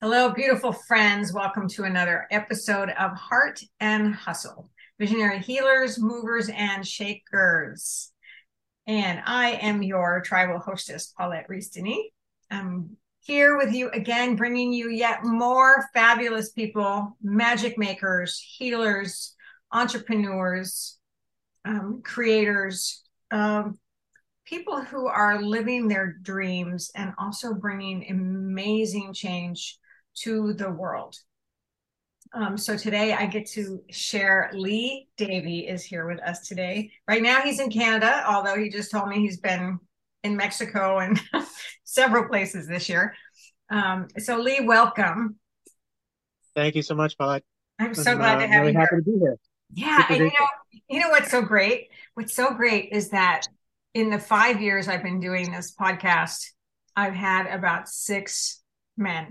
Hello, beautiful friends. Welcome to another episode of Heart and Hustle Visionary Healers, Movers, and Shakers. And I am your tribal hostess, Paulette Rees-Denis. I'm here with you again, bringing you yet more fabulous people, magic makers, healers, entrepreneurs, um, creators, um, people who are living their dreams and also bringing amazing change to the world. Um, so today I get to share Lee Davy is here with us today. Right now he's in Canada, although he just told me he's been in Mexico and several places this year. Um, so Lee, welcome. Thank you so much, Paul. I'm so glad uh, to have really you happy here. to be here. Yeah, Super and you know, you know what's so great? What's so great is that in the five years I've been doing this podcast, I've had about six men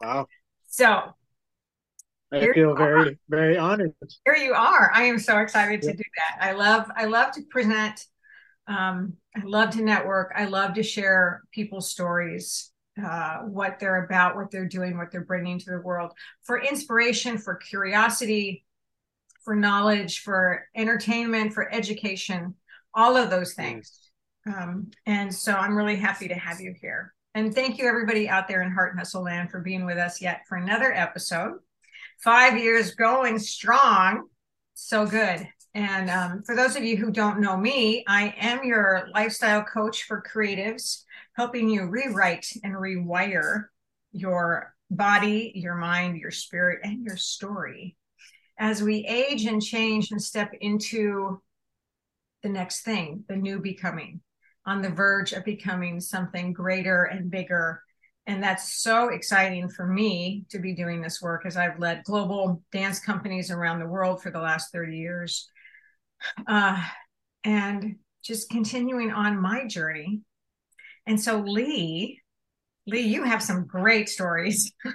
Wow. So I feel very, are. very honored. Here you are. I am so excited to do that. I love, I love to present. Um, I love to network. I love to share people's stories, uh, what they're about, what they're doing, what they're bringing to the world for inspiration, for curiosity, for knowledge, for entertainment, for education, all of those things. Um, and so I'm really happy to have you here. And thank you, everybody out there in Heart and Hustle Land, for being with us yet for another episode. Five years going strong. So good. And um, for those of you who don't know me, I am your lifestyle coach for creatives, helping you rewrite and rewire your body, your mind, your spirit, and your story as we age and change and step into the next thing, the new becoming on the verge of becoming something greater and bigger. And that's so exciting for me to be doing this work as I've led global dance companies around the world for the last 30 years. Uh, and just continuing on my journey. And so, Lee, Lee, you have some great stories.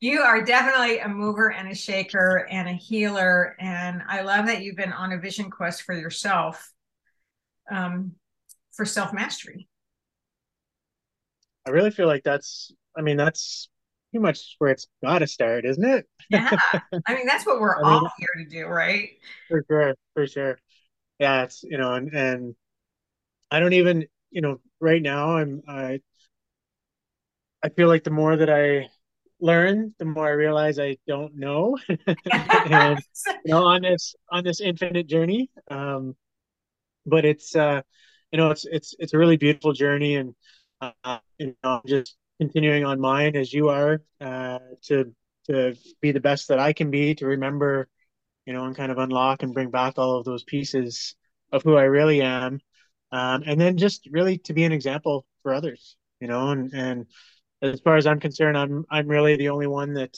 you are definitely a mover and a shaker and a healer. And I love that you've been on a vision quest for yourself um, for self mastery. I really feel like that's, I mean, that's pretty much where it's got to start, isn't it? yeah. I mean, that's what we're I all mean, here to do, right? For sure. For sure. Yeah. It's, you know, and, and I don't even, you know, right now I'm, I, I feel like the more that I learn, the more I realize I don't know. and, you know, on this, on this infinite journey, um, but it's uh, you know it's it's it's a really beautiful journey, and uh, you know just continuing on mine as you are uh, to to be the best that I can be to remember, you know, and kind of unlock and bring back all of those pieces of who I really am, um, and then just really to be an example for others, you know, and and as far as I'm concerned, I'm I'm really the only one that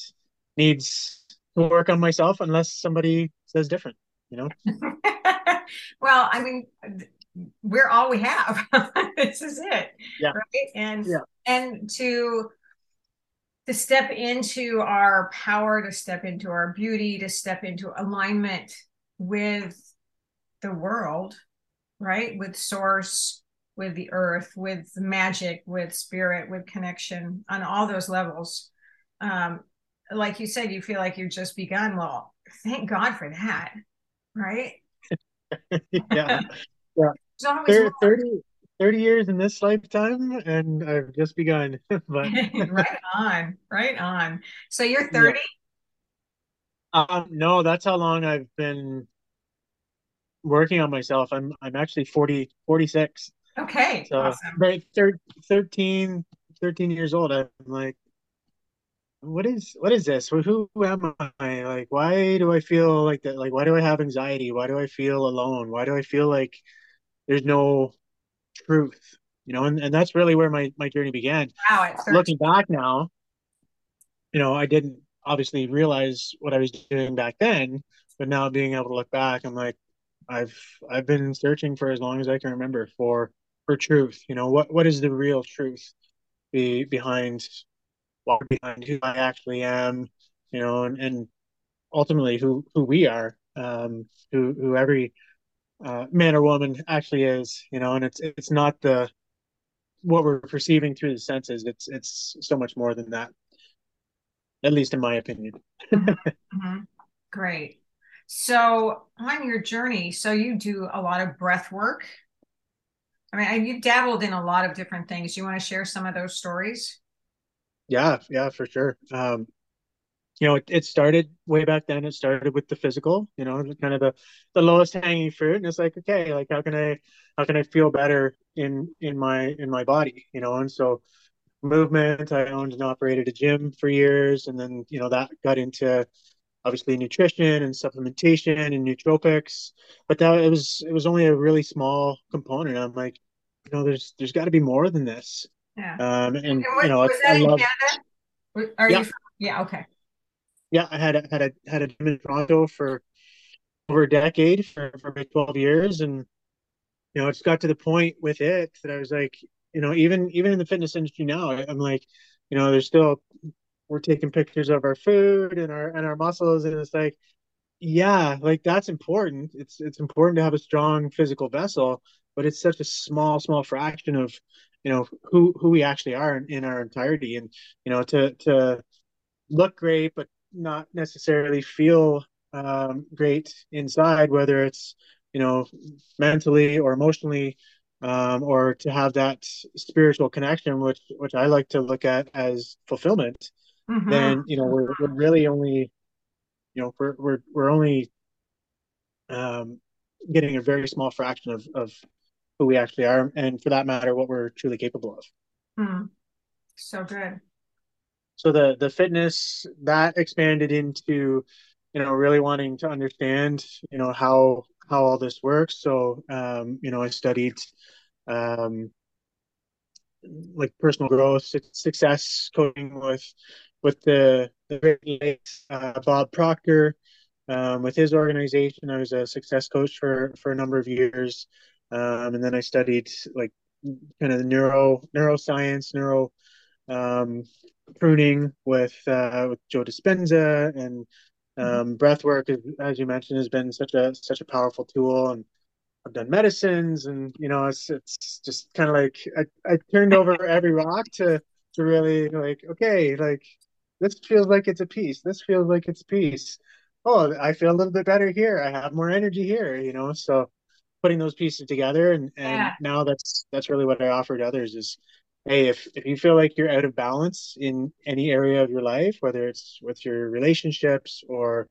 needs to work on myself unless somebody says different, you know. well, I mean, we're all we have. this is it. Yeah. Right. And yeah. and to to step into our power, to step into our beauty, to step into alignment with the world, right? With source, with the earth, with magic, with spirit, with connection on all those levels. Um, like you said, you feel like you've just begun. Well, thank God for that, right? yeah. Yeah. 30, 30 years in this lifetime and I've just begun. but right on. Right on. So you're 30? Yeah. Um no, that's how long I've been working on myself. I'm I'm actually 40 46. Okay. So awesome. right 13 13 years old. I'm like what is what is this? Who, who am I? Like, why do I feel like that? Like, why do I have anxiety? Why do I feel alone? Why do I feel like there's no truth? You know, and, and that's really where my, my journey began. Wow, Looking back now, you know, I didn't obviously realize what I was doing back then, but now being able to look back, I'm like, I've I've been searching for as long as I can remember for for truth. You know, what what is the real truth be, behind why behind who I actually am, you know, and, and ultimately who who we are, um, who who every uh, man or woman actually is, you know, and it's it's not the what we're perceiving through the senses. It's it's so much more than that, at least in my opinion. mm-hmm. Great. So on your journey, so you do a lot of breath work. I mean, you've dabbled in a lot of different things. You want to share some of those stories? Yeah, yeah, for sure. Um, you know, it, it started way back then. It started with the physical, you know, kind of the the lowest hanging fruit, and it's like, okay, like how can I how can I feel better in in my in my body, you know? And so movement. I owned and operated a gym for years, and then you know that got into obviously nutrition and supplementation and nootropics. But that it was it was only a really small component. I'm like, you know, there's there's got to be more than this. Yeah. Um, and, and what, you know, was I, that I in love, Canada? Are yeah. you? From, yeah. Okay. Yeah, I had a, had a had a gym in Toronto for over a decade for for about twelve years, and you know, it's got to the point with it that I was like, you know, even even in the fitness industry now, I'm like, you know, there's still we're taking pictures of our food and our and our muscles, and it's like, yeah, like that's important. It's it's important to have a strong physical vessel, but it's such a small small fraction of you know who who we actually are in, in our entirety, and you know to to look great but not necessarily feel um, great inside, whether it's you know mentally or emotionally, um, or to have that spiritual connection, which which I like to look at as fulfillment. Mm-hmm. Then you know we're, we're really only you know we're we're we're only um, getting a very small fraction of of who we actually are, and for that matter, what we're truly capable of. Mm. So good so the the fitness that expanded into you know really wanting to understand you know how how all this works so um you know i studied um like personal growth success coaching with with the the late uh, bob proctor um, with his organization i was a success coach for for a number of years um, and then i studied like kind of the neuro neuroscience neuro um, pruning with uh, with Joe Dispenza and mm-hmm. um, breath work, as you mentioned, has been such a such a powerful tool. And I've done medicines, and you know, it's it's just kind of like I, I turned over every rock to to really like okay, like this feels like it's a piece. This feels like it's a piece. Oh, I feel a little bit better here. I have more energy here. You know, so putting those pieces together, and and yeah. now that's that's really what I offer to others is hey if, if you feel like you're out of balance in any area of your life whether it's with your relationships or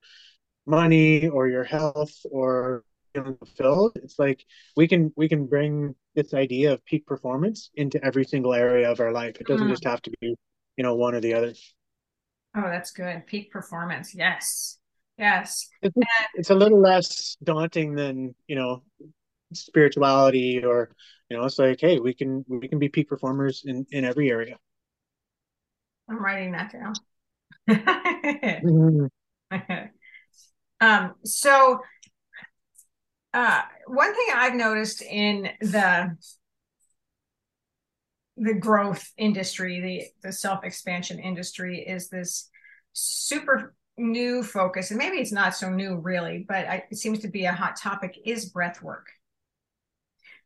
money or your health or feeling fulfilled it's like we can we can bring this idea of peak performance into every single area of our life. It doesn't mm. just have to be you know one or the other. Oh that's good. Peak performance. Yes. Yes. It's, it's a little less daunting than you know spirituality or you know it's like hey we can we can be peak performers in in every area. I'm writing that down. Mm-hmm. um so uh one thing i've noticed in the the growth industry the the self expansion industry is this super new focus and maybe it's not so new really but I, it seems to be a hot topic is breath work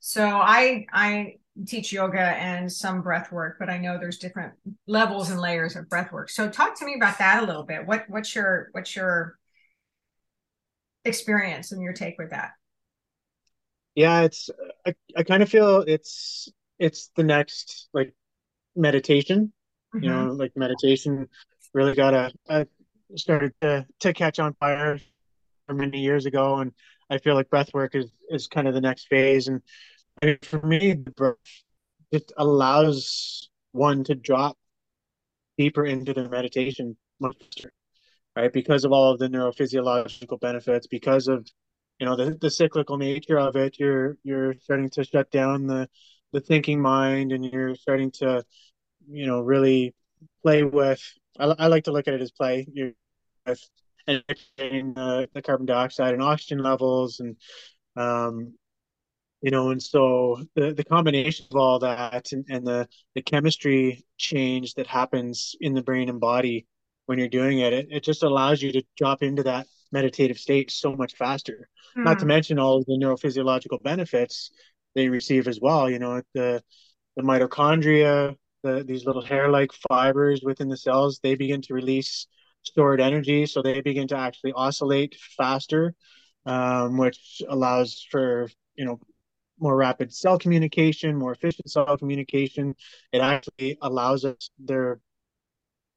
so I I teach yoga and some breath work, but I know there's different levels and layers of breath work. So talk to me about that a little bit. What what's your what's your experience and your take with that? Yeah, it's I, I kind of feel it's it's the next like meditation. Mm-hmm. You know, like meditation really got a, a started to to catch on fire many years ago and I feel like breath work is is kind of the next phase and mean, for me, the breath just allows one to drop deeper into their meditation right? Because of all of the neurophysiological benefits, because of you know the, the cyclical nature of it, you're you're starting to shut down the the thinking mind, and you're starting to you know really play with. I, I like to look at it as play. You're with and the, the carbon dioxide and oxygen levels, and um, you know and so the, the combination of all that and, and the the chemistry change that happens in the brain and body when you're doing it, it it just allows you to drop into that meditative state so much faster mm. not to hmm. mention all of the neurophysiological benefits they receive as well you know the the mitochondria, the, these little hair-like fibers within the cells, they begin to release stored energy, so they begin to actually oscillate faster, um, which allows for you know more rapid cell communication, more efficient cell communication. It actually allows us, they're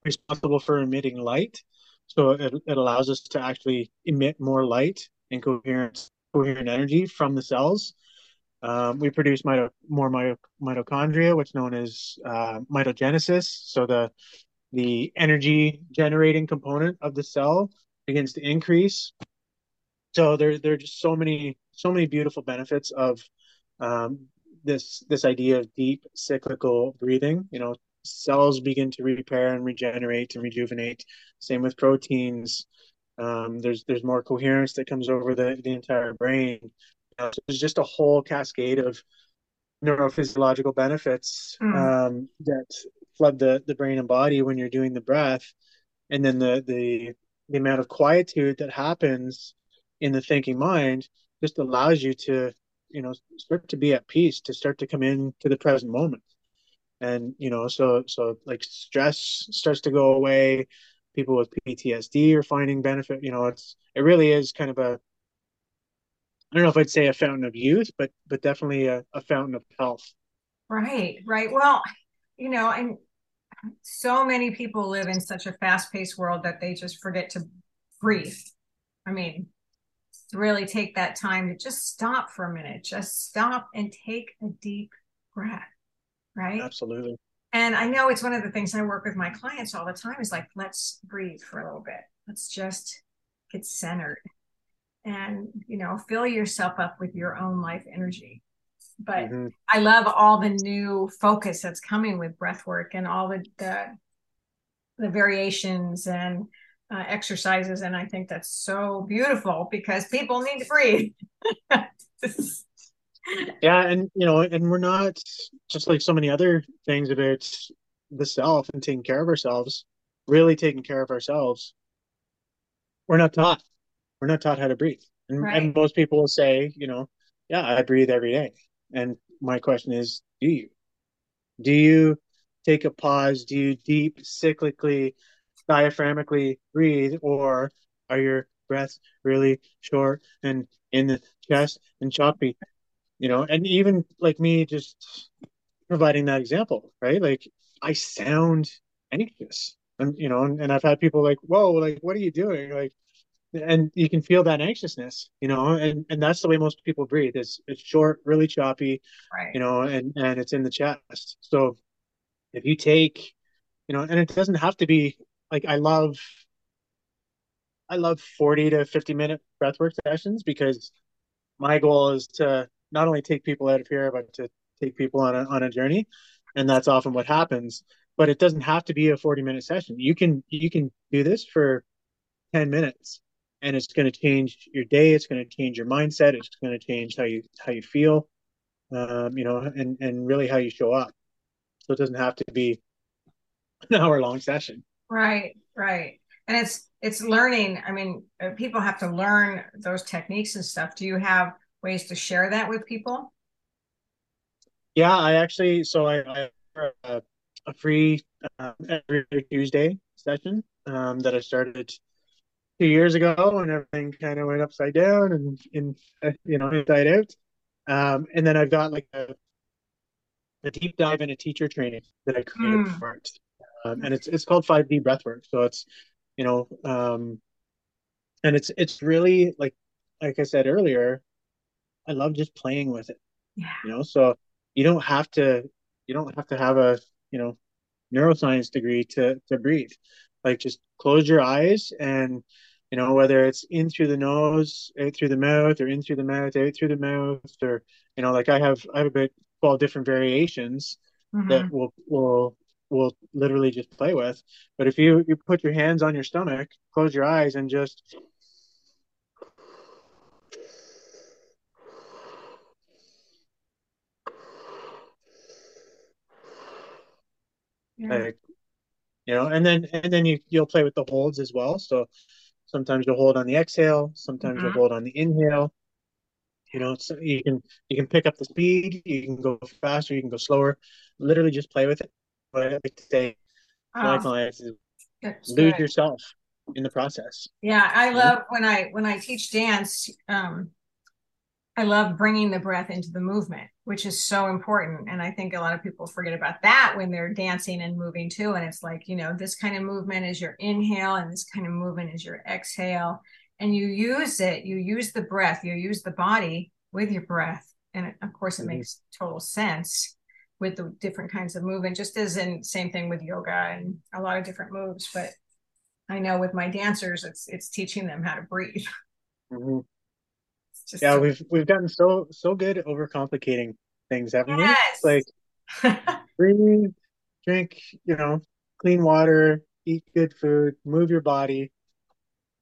responsible for emitting light. So it, it allows us to actually emit more light and coherent, coherent energy from the cells. Um, we produce mito, more mito, mitochondria, which known as uh, mitogenesis. So the the energy generating component of the cell begins to increase. So there, there are just so many, so many beautiful benefits of um, this this idea of deep cyclical breathing. You know, cells begin to repair and regenerate and rejuvenate. Same with proteins. Um, there's there's more coherence that comes over the, the entire brain. Uh, so there's just a whole cascade of neurophysiological benefits mm. um, that flood the, the brain and body when you're doing the breath. And then the, the the amount of quietude that happens in the thinking mind just allows you to you know start to be at peace to start to come in to the present moment. And you know so so like stress starts to go away. People with ptsd are finding benefit you know it's it really is kind of a i don't know if i'd say a fountain of youth but but definitely a, a fountain of health. Right right. Well you know and so many people live in such a fast-paced world that they just forget to breathe. I mean really take that time to just stop for a minute, just stop and take a deep breath. Right. Absolutely. And I know it's one of the things I work with my clients all the time is like, let's breathe for a little bit. Let's just get centered and, you know, fill yourself up with your own life energy. But mm-hmm. I love all the new focus that's coming with breath work and all the, the, the variations and uh, exercises and i think that's so beautiful because people need to breathe. Yeah and you know and we're not just like so many other things about the self and taking care of ourselves really taking care of ourselves we're not taught. We're not taught how to breathe. And, right. and most people will say you know yeah i breathe every day. And my question is do you? Do you take a pause? Do you deep cyclically diaphragmically breathe, or are your breaths really short and in the chest and choppy? You know, and even like me just providing that example, right? Like I sound anxious. And you know, and, and I've had people like, whoa, like what are you doing? Like and you can feel that anxiousness, you know, and, and that's the way most people breathe. It's it's short, really choppy, right. you know, and, and it's in the chest. So if you take, you know, and it doesn't have to be like I love I love 40 to 50 minute breathwork sessions because my goal is to not only take people out of here, but to take people on a, on a journey. And that's often what happens, but it doesn't have to be a 40 minute session. You can, you can do this for 10 minutes and it's going to change your day. It's going to change your mindset. It's going to change how you, how you feel, um, you know, and, and really how you show up. So it doesn't have to be an hour long session. Right, right. And it's it's learning. I mean, uh, people have to learn those techniques and stuff. Do you have ways to share that with people? Yeah, I actually so I, I have a, a free uh, every Tuesday session um, that I started two years ago and everything kind of went upside down and in uh, you know inside out. Um, and then I've got like a, a deep dive into teacher training that I created mm. for it um, and it's it's called 5D breathwork. So it's you know, um, and it's it's really like like I said earlier, I love just playing with it. Yeah. You know, so you don't have to you don't have to have a you know neuroscience degree to to breathe. Like just close your eyes and you know whether it's in through the nose, out through the mouth, or in through the mouth, out through the mouth, or you know like I have I have about twelve different variations mm-hmm. that will will will literally just play with. But if you you put your hands on your stomach, close your eyes, and just yeah. like you know, and then and then you you'll play with the holds as well. So sometimes you'll hold on the exhale, sometimes mm-hmm. you'll hold on the inhale. You know, so you can you can pick up the speed, you can go faster, you can go slower. literally just play with it. What I like to say my clients is lose good. yourself in the process. Yeah, I love when I when I teach dance, um, I love bringing the breath into the movement, which is so important. And I think a lot of people forget about that when they're dancing and moving too. And it's like, you know, this kind of movement is your inhale and this kind of movement is your exhale. And you use it, you use the breath, you use the body with your breath. And of course, it Mhm. makes total sense with the different kinds of movement, just as in same thing with yoga and a lot of different moves. But I know with my dancers, it's it's teaching them how to breathe. Mhm. Just Yeah, so we've we've gotten so so good at overcomplicating things, haven't we? It's like breathe, drink, you know, clean water, eat good food, move your body,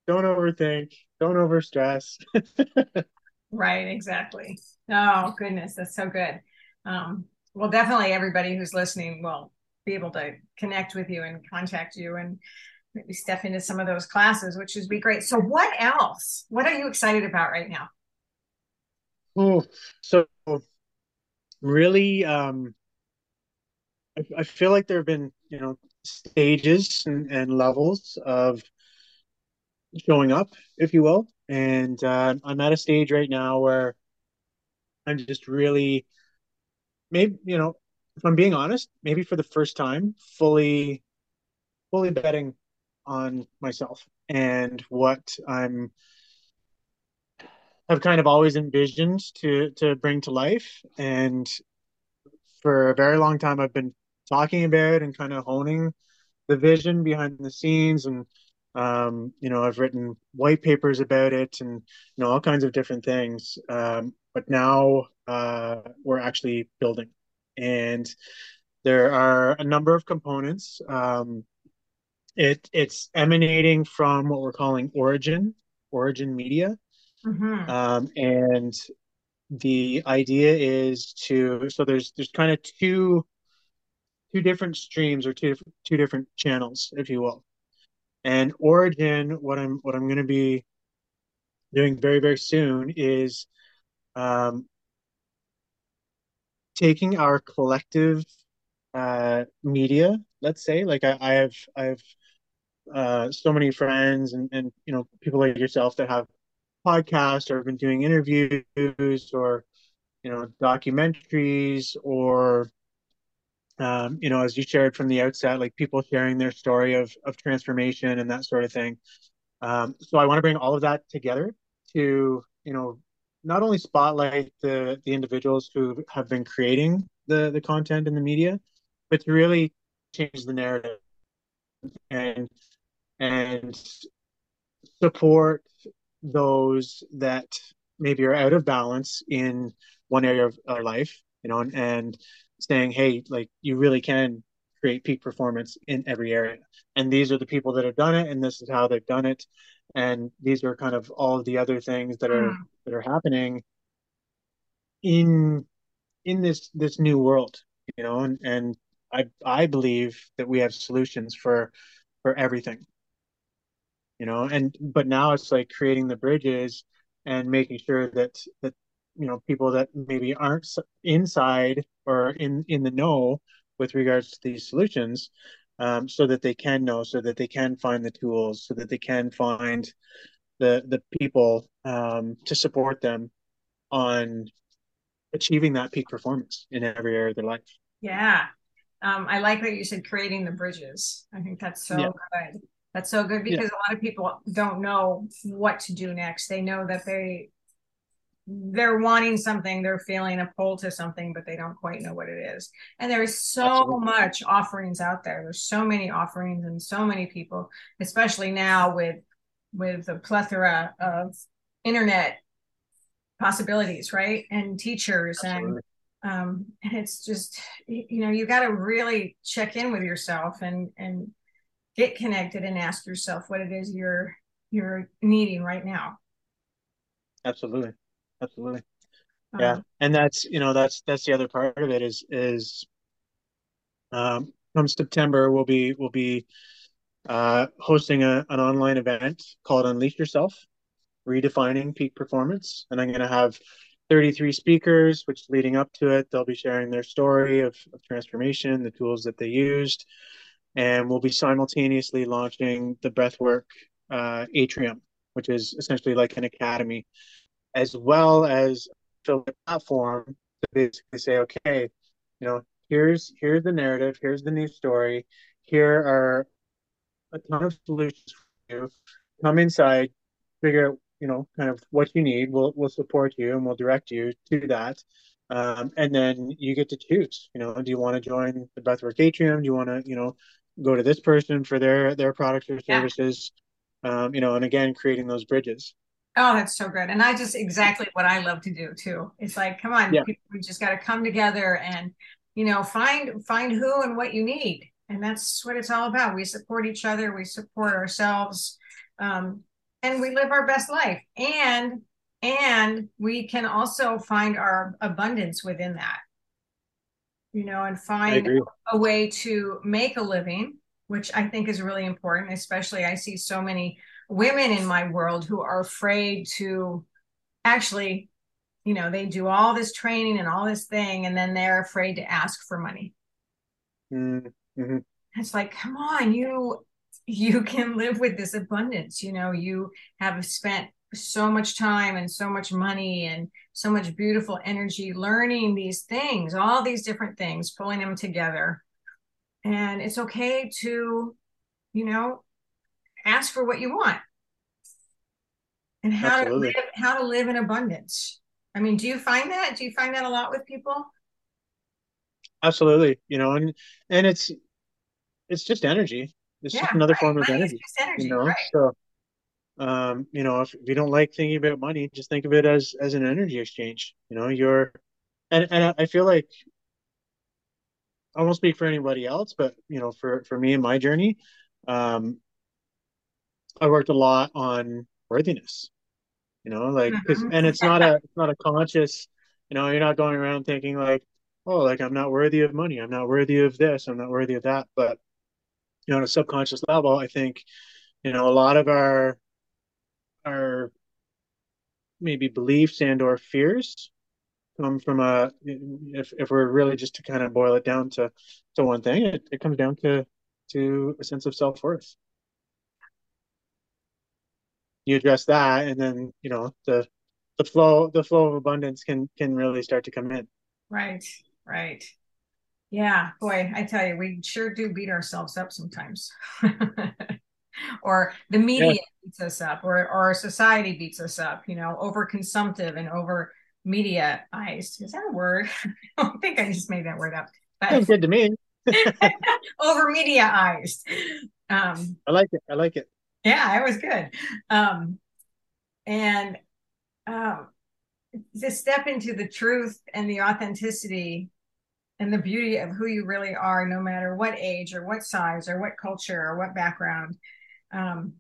don't overthink, don't overstress. Right, exactly. Oh, goodness, that's so good. Um, well, definitely everybody who's listening will be able to connect with you and contact you and maybe step into some of those classes, which would be great. So, what else? What are you excited about right now? Oh, so really, um, I, I feel like there have been, you know, stages and, and levels of showing up, if you will. And uh, I'm at a stage right now where I'm just really, maybe, you know, if I'm being honest, maybe for the first time, fully, fully betting on myself and what I'm have kind of always envisioned to to bring to life. And for a very long time, I've been talking about and kind of honing the vision behind the scenes and um, you know i've written white papers about it and you know all kinds of different things um, but now uh, we're actually building. And there are a number of components. Um, it it's emanating from what we're calling origin origin media. Mm-hmm. um, and the idea is to so there's there's kind of two two different streams or two two different channels if you will. And Origin, what I'm what I'm going to be doing very very soon is um, taking our collective uh, media. Let's say, like I, I have I have uh, so many friends and and you know people like yourself that have podcasts or have been doing interviews or you know documentaries or um, you know as you shared from the outset, like people sharing their story of of transformation and that sort of thing. Um, so I want to bring all of that together to, you know, not only spotlight the the individuals who have been creating the the content in the media, but to really change the narrative and and support those that maybe are out of balance in one area of our life, you know, and, and saying, hey, like you really can create peak performance in every area. And these are the people that have done it, and this is how they've done it. And these are kind of all of the other things that are Mm, that are happening in in this this new world, you know, and, and I I believe that we have solutions for for everything you know and but now it's like creating the bridges and making sure that that you know people that maybe aren't inside or in in the know with regards to these solutions um, so that they can know so that they can find the tools so that they can find the the people um, to support them on achieving that peak performance in every area of their life yeah. Um, I like that you said creating the bridges. I think that's yeah so good. That's so good yeah because a lot of people don't know what to do next. They know that they they're wanting something, they're feeling a pull to something, but they don't quite know what it is. And there is so absolutely much offerings out there. There's so many offerings and so many people, especially now with with the plethora of internet possibilities, right? And teachers and um and it's just you know, you got to really check in with yourself and and get connected and ask yourself what it is you're you're needing right now. absolutely absolutely yeah Um, and that's you know that's that's the other part of it is is um come september we'll be we'll be uh hosting a, an online event called unleash yourself redefining peak performance. And i'm going to have 33 speakers, which leading up to it, they'll be sharing their story of, of transformation, the tools that they used, and we'll be simultaneously launching the Breathwork uh, Atrium, which is essentially like an academy, as well as a platform to basically say, okay, you know, here's here's the narrative, here's the new story, here are a ton of solutions for you. Come inside, figure out, you know, kind of what you need. We'll we'll support you and we'll direct you to that. Um, and then you get to choose. You know, do you want to join the Breathwork Atrium? Do you want to, you know, go to this person for their their products or services? Yeah. Um, you know, and again, creating those bridges. Oh, that's so good. And I just exactly what I love to do too. It's like, come on, yeah. we just got to come together and, you know, find find who and what you need. And that's what it's all about. We support each other. We support ourselves. Um, and we live our best life. And and we can also find our abundance within that. You know and find a way to make a living which i think is really important especially i see so many women in my world who are afraid to actually you know they do all this training and all this thing and then they're afraid to ask for money mm. Mm-hmm. It's like, come on, you you can live with this abundance. You know, you have spent so much time and so much money and so much beautiful energy learning these things, all these different things, pulling them together. And it's okay to, you know, ask for what you want and how Absolutely. to live, how to live in abundance. I mean, do you find that? Do you find that a lot with people? Absolutely. You know, and and it's it's just energy. It's yeah, just another right, form of energy, energy, You know, right. so um, you know, if, if you don't like thinking about money, just think of it as as an energy exchange. You know, you're, and and I feel like I won't speak for anybody else, but you know, for for me and my journey, um, I worked a lot on worthiness. You know, like because mm-hmm. and it's not a it's not a conscious. You know, you're not going around thinking like, oh, like I'm not worthy of money. I'm not worthy of this. I'm not worthy of that. But you know, on a subconscious level, I think, you know, a lot of our our maybe beliefs and or fears come from a if if we're really just to kind of boil it down to to one thing, it, it comes down to to a sense of self worth. You address that, and then you know the the flow the flow of abundance can can really start to come in. Right, right. Yeah, boy, I tell you, we sure do beat ourselves up sometimes. or the media yeah. beats us up, or or society beats us up, you know, over consumptive and over mediaized. Is that a word? I don't think I just made that word up. But good to me. over mediaized. Um, I like it. I like it. Yeah, it was good. Um, and um, to step into the truth and the authenticity and the beauty of who you really are, no matter what age or what size or what culture or what background. Um,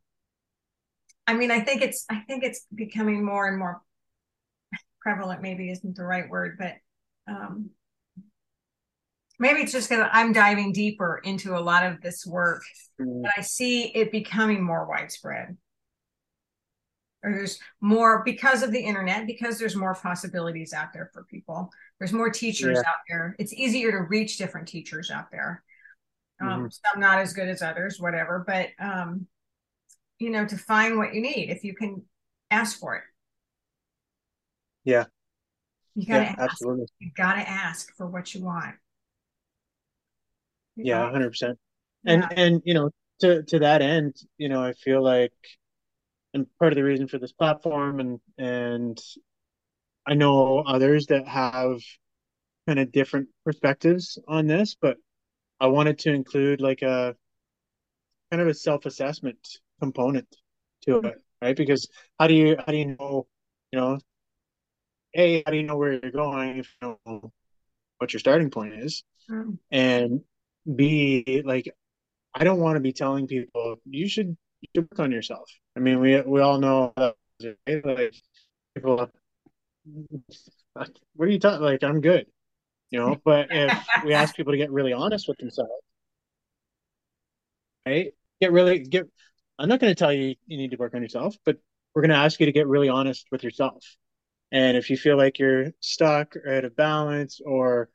I mean, I think it's I think it's becoming more and more prevalent. Maybe isn't the right word, but um, maybe it's just because I'm diving deeper into a lot of this work, mm. but I see it becoming more widespread or there's more because of the internet because there's more possibilities out there for people there's more teachers yeah. out there it's easier to reach different teachers out there um, mm-hmm. some not as good as others whatever but um, you know to find what you need if you can ask for it yeah you gotta yeah, ask. absolutely you gotta ask for what you want yeah know? 100% and yeah. and you know to to that end you know i feel like and part of the reason for this platform and and I know others that have kind of different perspectives on this, but I wanted to include like a kind of a self-assessment component to mm-hmm. it, right? Because how do you how do you know, you know, a how do you know where you're going if you know what your starting point is, mm-hmm. and b like I don't want to be telling people you should you work on yourself. I mean, we we all know that, like people. What are you talking? Like, I'm good, you know. But if we ask people to get really honest with themselves, right? Get really get. I'm not going to tell you you need to work on yourself, but we're going to ask you to get really honest with yourself. And if you feel like you're stuck or out of balance or,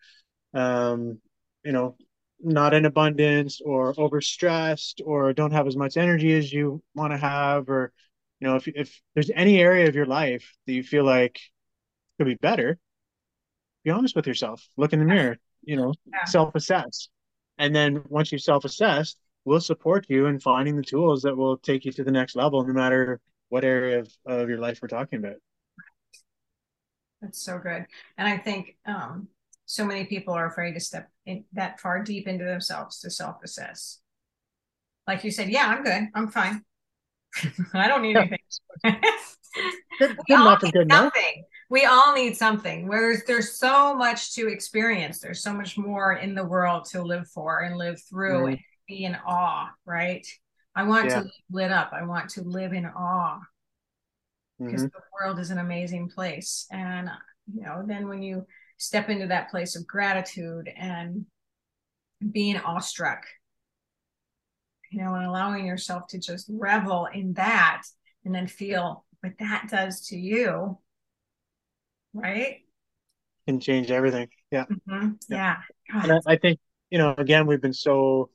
um, you know, not in abundance or overstressed or don't have as much energy as you want to have, or, you know, if, if there's any area of your life that you feel like could be better, be honest with yourself, look in the mirror, you know, yeah. self assess. And then once you've self assessed, we'll support you in finding the tools that will take you to the next level, no matter what area of, of your life we're talking about. That's so good. And I think um, so many people are afraid to step in that far deep into themselves to self assess. Like you said, yeah, I'm good. I'm fine. I don't need anything. good, good enough good nothing. We all need something. Whereas there's so much to experience. There's so much more in the world to live for and live through mm. and be in awe, right? I want yeah. to live lit up. I want to live in awe because mm-hmm. the world is an amazing place. And, you know, then when you step into that place of gratitude and being awestruck, you know, and allowing yourself to just revel in that and then feel what that does to you, right? Can change everything. Yeah. Mm-hmm. Yeah. yeah. And I, I think, you know, again, we've been so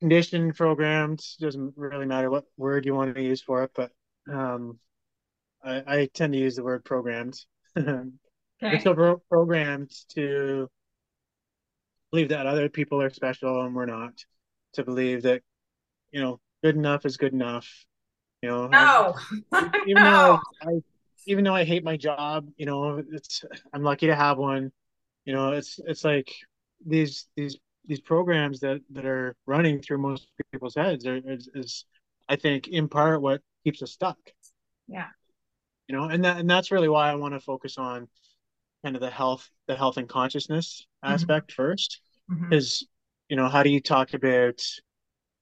conditioned, programmed, doesn't really matter what word you want to use for it, but um, I, I tend to use the word programmed. okay. We're so programmed to believe that other people are special and we're not. To believe that, you know, good enough is good enough. You know, no. I, even no. though I, I, even though I hate my job, you know, it's I'm lucky to have one. You know, it's it's like these these these programs that that are running through most people's heads are, is, is I think in part what keeps us stuck. Yeah. You know, and that and that's really why I want to focus on kind of the health, the health and consciousness mm-hmm. aspect mm-hmm. first. Is mm-hmm. you know, how do you talk about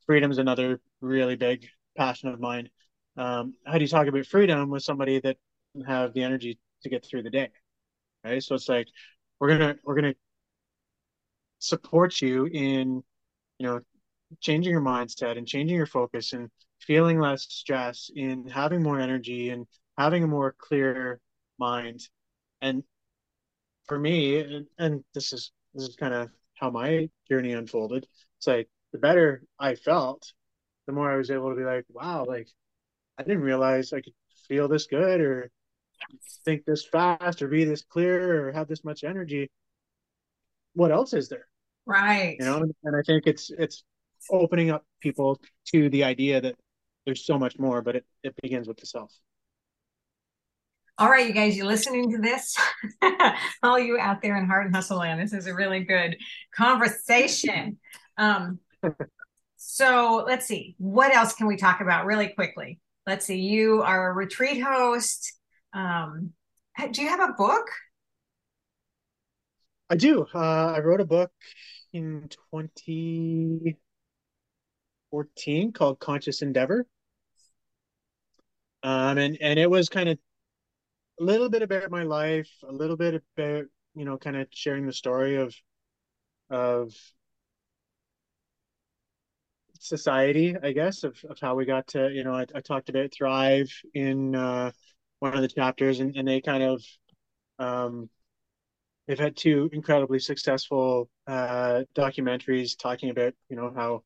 freedom is another really big passion of mine. Um, how do you talk about freedom with somebody that doesn't have the energy to get through the day? Right. So it's like we're gonna we're gonna support you in, you know, changing your mindset and changing your focus and feeling less stress, in having more energy and having a more clear mind. And for me, and, and this is this is kind of how my journey unfolded. It's like the better I felt, the more I was able to be like, wow, like I didn't realize I could feel this good or think this fast or be this clear or have this much energy. What else is there? Right. You know, and I think it's it's opening up people to the idea that there's so much more, but it, it begins with the self. All right, you guys, you listening to this? All you out there in Heart and Hustle Land, this is a really good conversation. Um, so let's see, what else can we talk about really quickly? Let's see, you are a retreat host. Um, do you have a book? I do. Uh, I wrote a book in 2014 called Conscious Endeavor. Um, and, and it was kind of a little bit about my life, a little bit about, you know, kind of sharing the story of, of society, I guess, of, of how we got to, you know, I, I talked about Thrive in uh, one of the chapters and, and they kind of, um, they've had two incredibly successful uh, documentaries talking about, you know, how,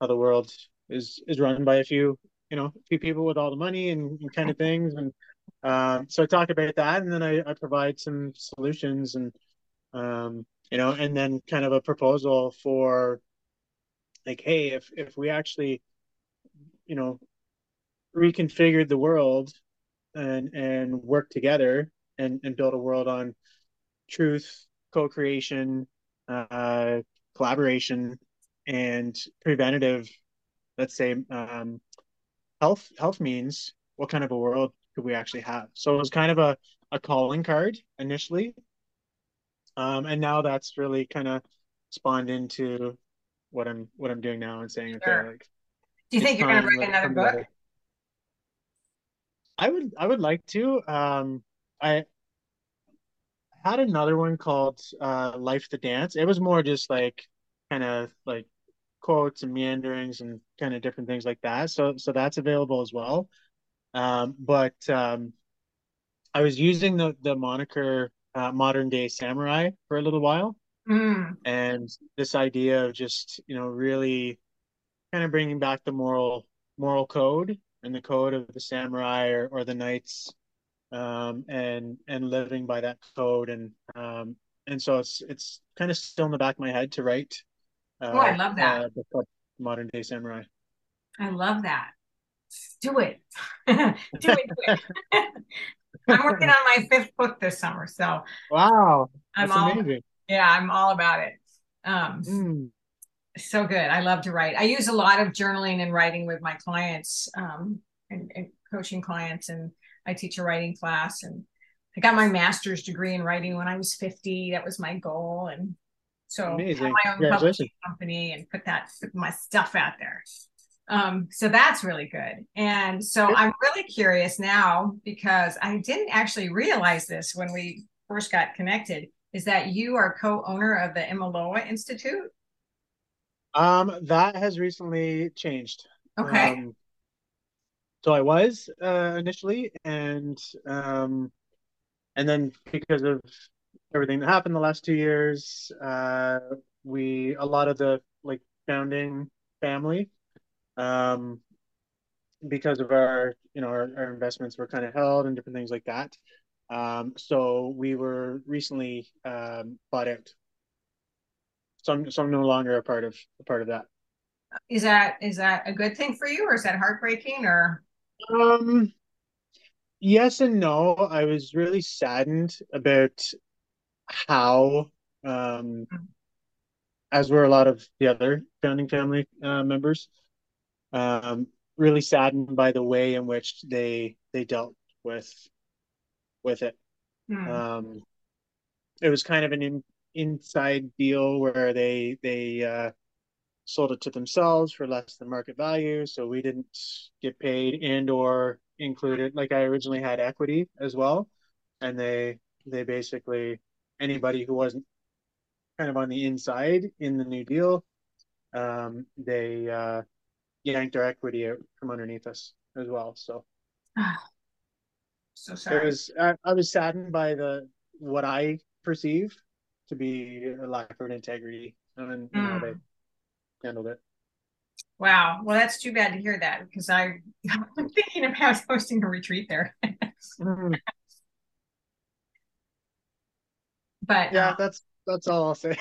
how the world is, is run by a few you know, a few people with all the money and, and kind of things. And um, so I talk about that, and then I, I provide some solutions and um, you know, and then kind of a proposal for like, hey, if if we actually, you know, reconfigured the world and and work together and and build a world on truth, co-creation, uh, collaboration, and preventative, let's say, um, health health means what kind of a world could we actually have so it was kind of a, a calling card initially um, and now that's really kind of spawned into what i'm what i'm doing now and saying okay like do you think you're going to write another book better. i would i would like to um i had another one called uh life the dance it was more just like kind of like quotes and meanderings and kind of different things like that. So so that's available as well. Um, but um, I was using the the moniker uh, modern day samurai for a little while, Mm. and this idea of just you know really kind of bringing back the moral moral code and the code of the samurai or, or the knights um, and and living by that code and um, and so it's it's kind of still in the back of my head to write Oh, I uh, love that. uh, modern day samurai. I love that. Do it. do it. I'm working on my fifth book this summer, so Wow, I'm all amazing. yeah, I'm all about it. Um, Mm, so good. I love to write. I use a lot of journaling and writing with my clients, um, and, and coaching clients, and I teach a writing class. And I got my master's degree in writing when I was 50. That was my goal, and so have amazing. my own publishing company and put that put my stuff out there. Um, so that's really good. And so I'm really curious now because I didn't actually realize this when we first got connected, is that you are co-owner of the Imiloa Institute. Um, that has recently changed. Okay. Um, so I was uh, initially, and um, and then because of everything that happened the last two years, uh, we a lot of the like founding family, um, because of our you know our, our investments were kind of held and different things like that. Um, so we were recently um, bought out. So I'm so I'm no longer a part of a part of that. Is that is that a good thing for you or is that heartbreaking or Um, yes and no. I was really saddened about how, um, as were a lot of the other founding family uh, members, um, really saddened by the way in which they they dealt with with it. hmm. Um, it was kind of an in, inside deal where they they uh, sold it to themselves for less than market value, so we didn't get paid and or included. Like I originally had equity as well, and they they basically anybody who wasn't kind of on the inside in the new deal, um, they uh, yanked our equity out from underneath us as well. So so it sorry. was I, I was saddened by the what I perceive to be a lack of integrity and in how they Hmm. handled it. Wow. Well, that's too bad to hear that because I I'm thinking about hosting a retreat there. Mm, But uh, yeah, that's that's all I'll say.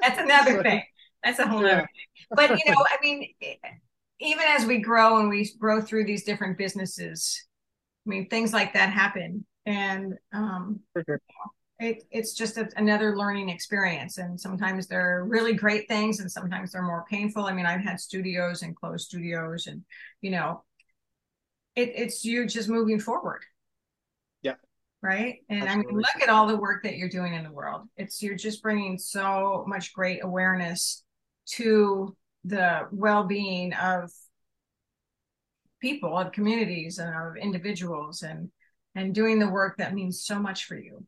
that's another So, thing. That's a whole other thing. But you know, I mean, even as we grow and we grow through these different businesses, I mean, things like that happen, and um, sure. it, it's just a, another learning experience. And sometimes they're really great things, and sometimes they're more painful. I mean, I've had studios and closed studios, and you know, it, it's you just moving forward, Yeah, right? And I mean, look at all the work that you're doing in the world. It's you're just bringing so much great awareness to the well-being of people, of communities, and of individuals, and and doing the work that means so much for you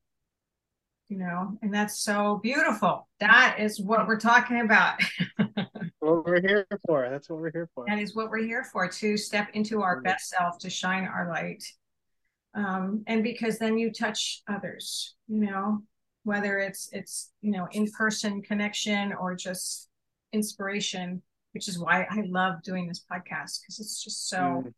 you know, and that's so beautiful. That is what we're talking about. What we're here for. That's what we're here for. that is what we're here for to step into our best self, to shine our light. Um, and because then you touch others, you know, whether it's it's you know in-person connection or just inspiration, which is why I love doing this podcast because it's just so Mm.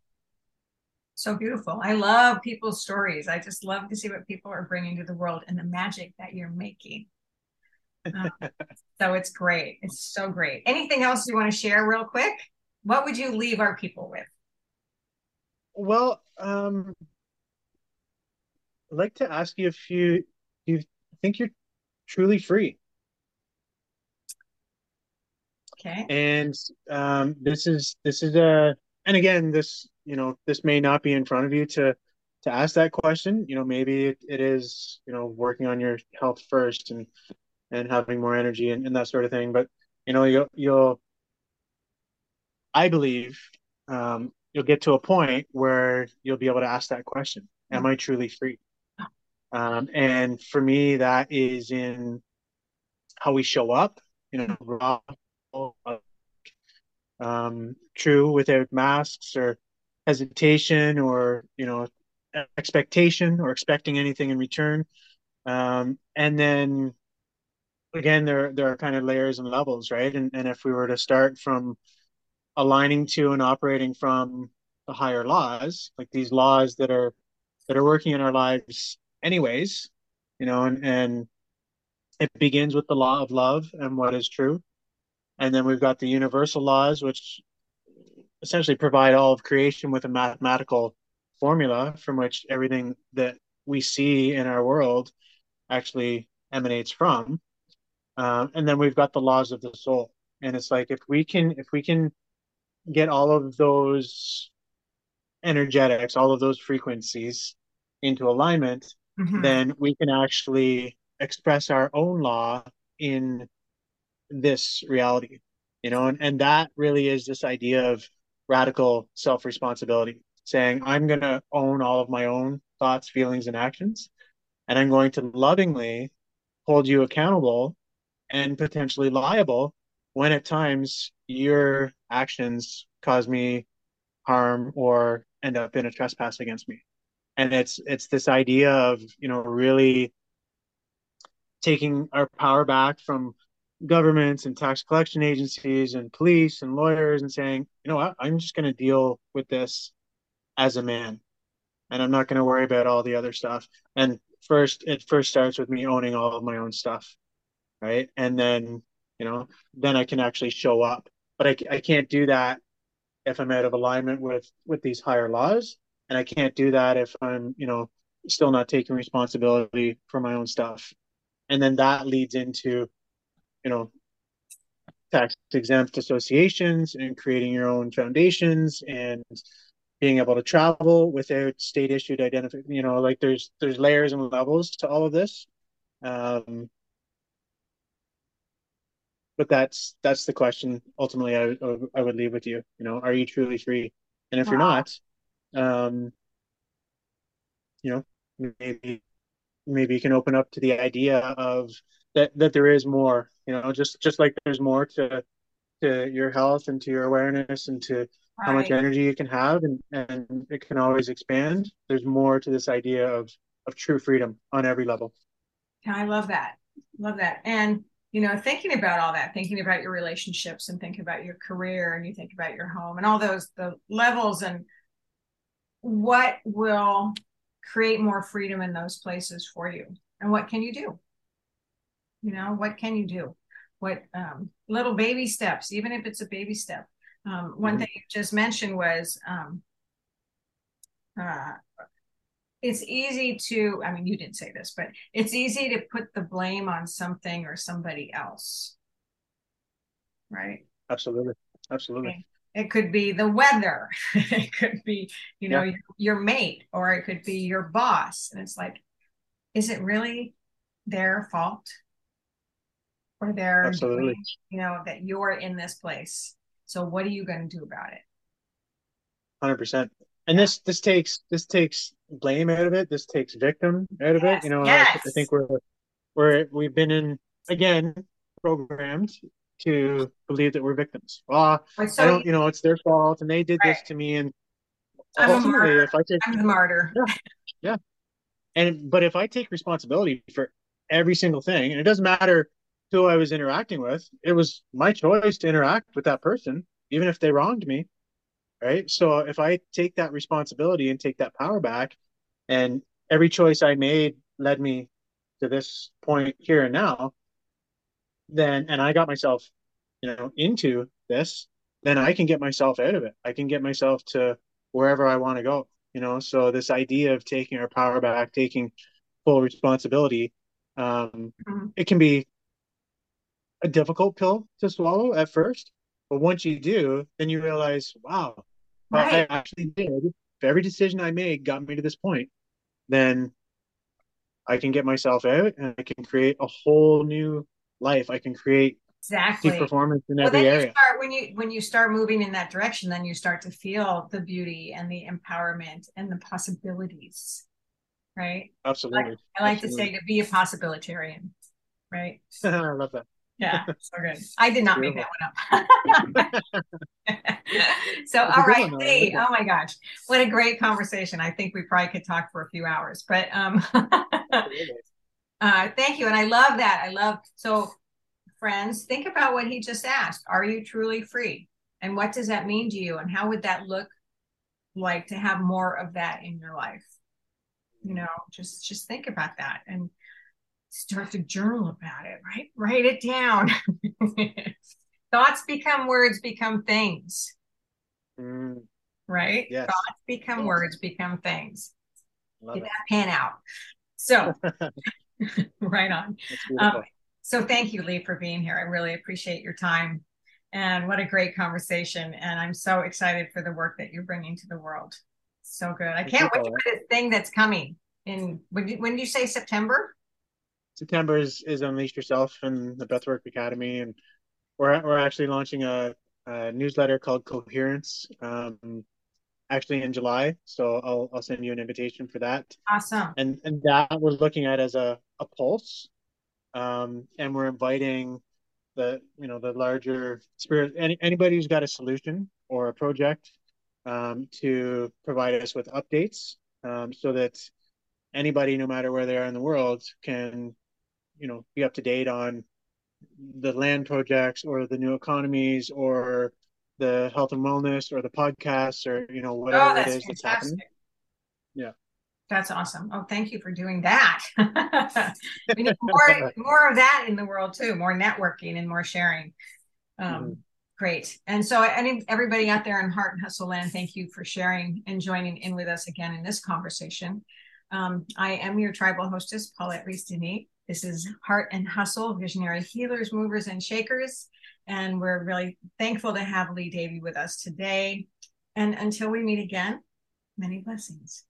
so beautiful. I love people's stories. I just love to see what people are bringing to the world and the magic that you're making. Um, so it's great. It's so great. Anything else you want to share real quick? What would you leave our people with? Well, um, I'd like to ask you if you you think you're truly free. Okay. And um, this is this is a and again this you know this may not be in front of you to to ask that question. You know maybe it, it is you know working on your health first and and having more energy and, and that sort of thing. But you know you'll you'll I believe um, you'll get to a point where you'll be able to ask that question: Am I truly free? Um, and for me, that is in how we show up. You know, raw, um, true without masks or hesitation or you know expectation or expecting anything in return. Um, and then again, there there are kind of layers and levels, right? And and if we were to start from aligning to and operating from the higher laws, like these laws that are that are working in our lives anyways, you know, and and it begins with the law of love and what is true. And then we've got the universal laws, which essentially provide all of creation with a mathematical formula from which everything that we see in our world actually emanates from. Um, and then we've got the laws of the soul. And it's like if we can if we can get all of those energetics, all of those frequencies into alignment, mm-hmm. then we can actually express our own law in this reality. You know, and, and that really is this idea of radical self responsibility, saying, I'm going to own all of my own thoughts, feelings, and actions. And I'm going to lovingly hold you accountable and potentially liable when at times your actions cause me harm or end up in a trespass against me. And it's it's this idea of, you know, really taking our power back from governments and tax collection agencies and police and lawyers and saying, you know what, I'm just going to deal with this as a man and I'm not going to worry about all the other stuff. And first, it first starts with me owning all of my own stuff. Right. And then, you know, then I can actually show up. But I, I can't do that if I'm out of alignment with, with these higher laws. And I can't do that if I'm, you know, still not taking responsibility for my own stuff. And then that leads into you know tax exempt associations and creating your own foundations and being able to travel without state issued identification you know like there's there's layers and levels to all of this. Um but that's that's the question ultimately I, I would leave with you. You know are you truly free? And if wow. you're not um you know maybe maybe you can open up to the idea of that that there is more you know just just like there's more to to your health and to your awareness and to right. how much energy you can have and and it can always expand there's more to this idea of of true freedom on every level. Yeah, i love that. Love that. And you know thinking about all that thinking about your relationships and thinking about your career and you think about your home and all those the levels and what will create more freedom in those places for you and what can you do you know what can you do? What um, little baby steps even if it's a baby step. Um, one mm-hmm. thing you just mentioned was um, uh, it's easy to i mean you didn't say this but it's easy to put the blame on something or somebody else. Right? Absolutely. Absolutely. Okay. it could be the weather. It could be you know yeah. your, your mate or it could be your boss. And it's like is it really their fault or they're Absolutely. Doing, you know that you're in this place. So what are you going to do about it? 100% and this this takes this takes blame out of it. This takes victim out of yes. it you know yes. I, I, think we're we're we've been in again programmed to believe that we're victims. Ah, well so i don't you know it's their fault and they did right. this to me and I'm ultimately if i take i'm the martyr. Yeah, yeah. And but if i take responsibility for every single thing and it doesn't matter who I was interacting with. It was my choice to interact with that person, even if they wronged me. Right. So if I take that responsibility and take that power back, and every choice I made led me to this point here and now, then, and I got myself, you know, into this, then I can get myself out of it. I can get myself to wherever I want to go, you know. So this idea of taking our power back, taking full responsibility, um, mm-hmm. it can be a difficult pill to swallow at first, but once you do, then you realize, wow, right. I actually did. If every decision I made got me to this point, then I can get myself out and I can create a whole new life. I can create exactly performance in well, every area. You start, when you when you start moving in that direction, then you start to feel the beauty and the empowerment and the possibilities. Right. Absolutely. I, I like Absolutely. to say to be a possibilitarian. Right. I love that. Yeah, so good. I did not Beautiful. make that one up. so, all right, one, Lee. Oh my gosh, what a great conversation! I think we probably could talk for a few hours, but um, uh, thank you, and I love that. I love so, friends. Think about what he just asked. Are you truly free? And what does that mean to you? And how would that look like to have more of that in your life? You know, just just think about that and start to journal about it, right? Write it down. Thoughts become words, become things. Mm. Right? Yes. Thoughts become yes. words, become things. Love Get it. that pen out. So, right on. Um, so, thank you, Lee, for being here. I really appreciate your time. And what a great conversation. And I'm so excited for the work that you're bringing to the world. So good. I can't wait for this thing that's coming in. When, when did you say September? September is, is Unleash Yourself and the Breathwork Academy. And we're, we're actually launching a, a newsletter called Coherence um, actually in July. So I'll, I'll send you an invitation for that. Awesome. And, and that we're looking at as a, a pulse. Um, and we're inviting the, you know, the larger spirit, any, anybody who's got a solution or a project um, to provide us with updates um, so that anybody, no matter where they are in the world, can you know be up to date on the land projects or the new economies or the health and wellness or the podcasts or you know whatever oh, it is fantastic. that's happening. yeah. That's awesome. Oh thank you for doing that. We need more more of that in the world too more networking and more sharing. Um, mm-hmm. great. And so any everybody out there in heart and hustle land thank you for sharing and joining in with us again in this conversation. Um, i am your tribal hostess paulette denis this is Heart and Hustle, Visionary Healers, Movers, and Shakers. And we're really thankful to have Lee Davy with us today. And until we meet again, many blessings.